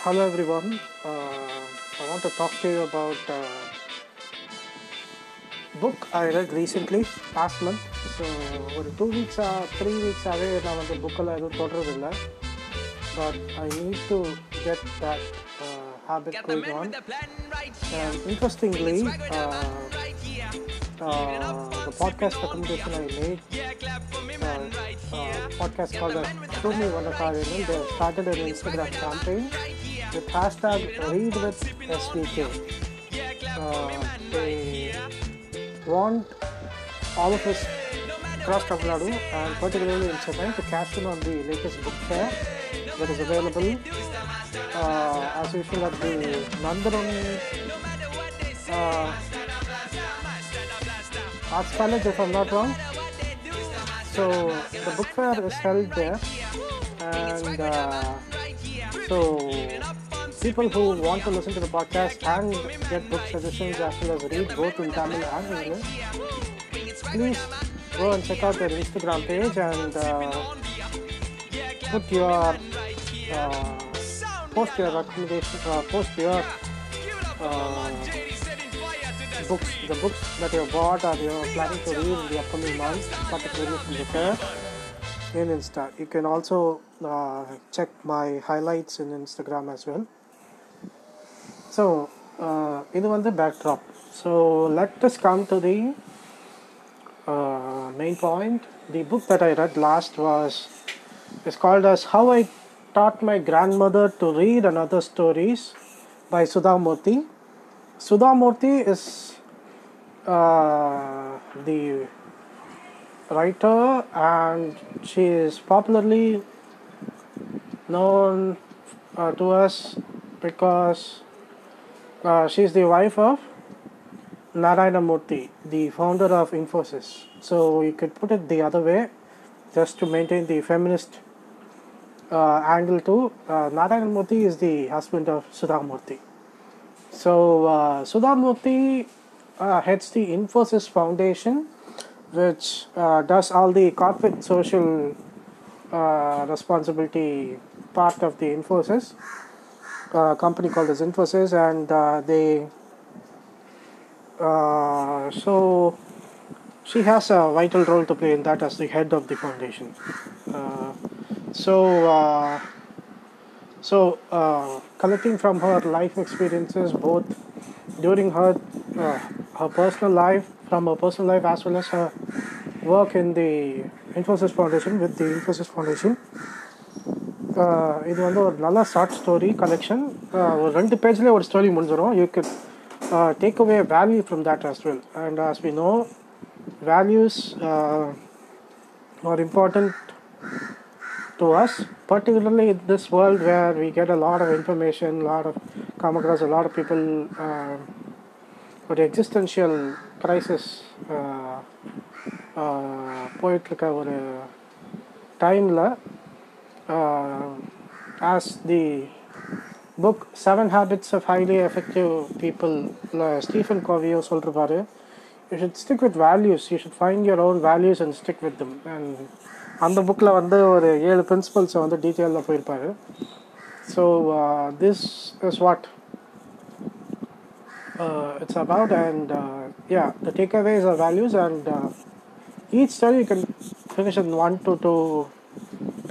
Hello everyone. Uh, I want to talk to you about a book I read recently last month. So ஒரு two வீக்ஸாக three வீக்ஸாகவே நான் வந்து புக்கெல்லாம் எதுவும் தொடரதில்லை but I need to get that habit going on And interestingly, uh, uh, the podcast recommendation I made, uh, uh, podcast called as Show Me Vanakaranam, they started an Instagram campaign with hashtag Read with SVK. Uh, they want all of us across Tamil Nadu and particularly in Chennai to cash in on the latest book fair that is available uh, as usual at the Nandanam uh, Arts College, if I'm not wrong. So the book fair is held there, and uh, so people who want to listen to the podcast and get book suggestions as well as read both in Tamil and English, please go and check out their Instagram page and uh, put your uh, post your recommendation, uh, post your uh, books, the books that you bought or you're planning to read in the upcoming months, particularly from the in Insta. You can also uh, check my highlights in Instagram as well. So, uh, this is the backdrop. So, let us come to the uh, main point. The book that I read last was is called as How I Taught My Grandmother to Read and Other Stories by Sudha Murthy. Sudha Murthy is uh, the writer and she is popularly known uh, to us because uh, she is the wife of Narayana Murthy, the founder of Infosys. So you could put it the other way, just to maintain the feminist uh, angle too. Uh, Narayana Murthy is the husband of Sudha Murthy. So uh, Sudha Murthy uh, heads the Infosys Foundation, which uh, does all the corporate social uh, responsibility part of the Infosys uh, company called as Infosys, and uh, they uh, so she has a vital role to play in that as the head of the foundation. Uh, so uh, so collecting from her life experiences both during her her personal life from her personal life as well as her work in the Infosys Foundation with the Infosys Foundation இது வந்து ஒரு நல்ல short story collection ஒரு ரெண்டு பேஜ்லேயே ஒரு story முடிஞ்சிடும் you can take away value from that as well and as we know values are important to us particularly in this world where we get a lot of information, a lot of come across a ஒரு existential crisis போயிட்டுருக்க ஒரு டைமில் as the book seven habits of highly effective people Stephen கோவியோ சொல்லிருப்பாரு you should stick with values you should find your own values and stick with them and அந்த புக்கில் வந்து ஒரு ஏழு பிரின்சிபல்ஸை வந்து டீட்டெயிலில் போயிருப்பாரு so this is what uh, it's about and uh, yeah the takeaways are values and uh, each study you can finish in one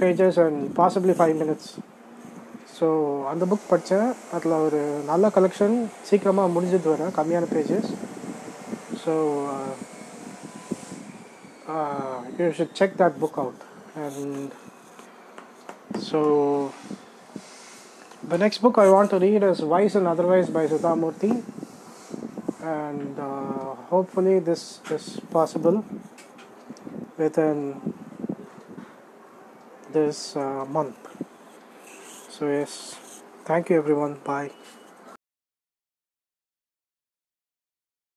to two pages and possibly five minutes so அந்த book படித்தேன் அதில் ஒரு நல்ல collection சீக்கிரமாக முடிஞ்சது வர கம்மியான pages so you should check that book out and so The next book I want to read is Wise and Otherwise by Sudha Murthy, and uh, hopefully this is possible within this uh, month. So yes, thank you everyone. Bye.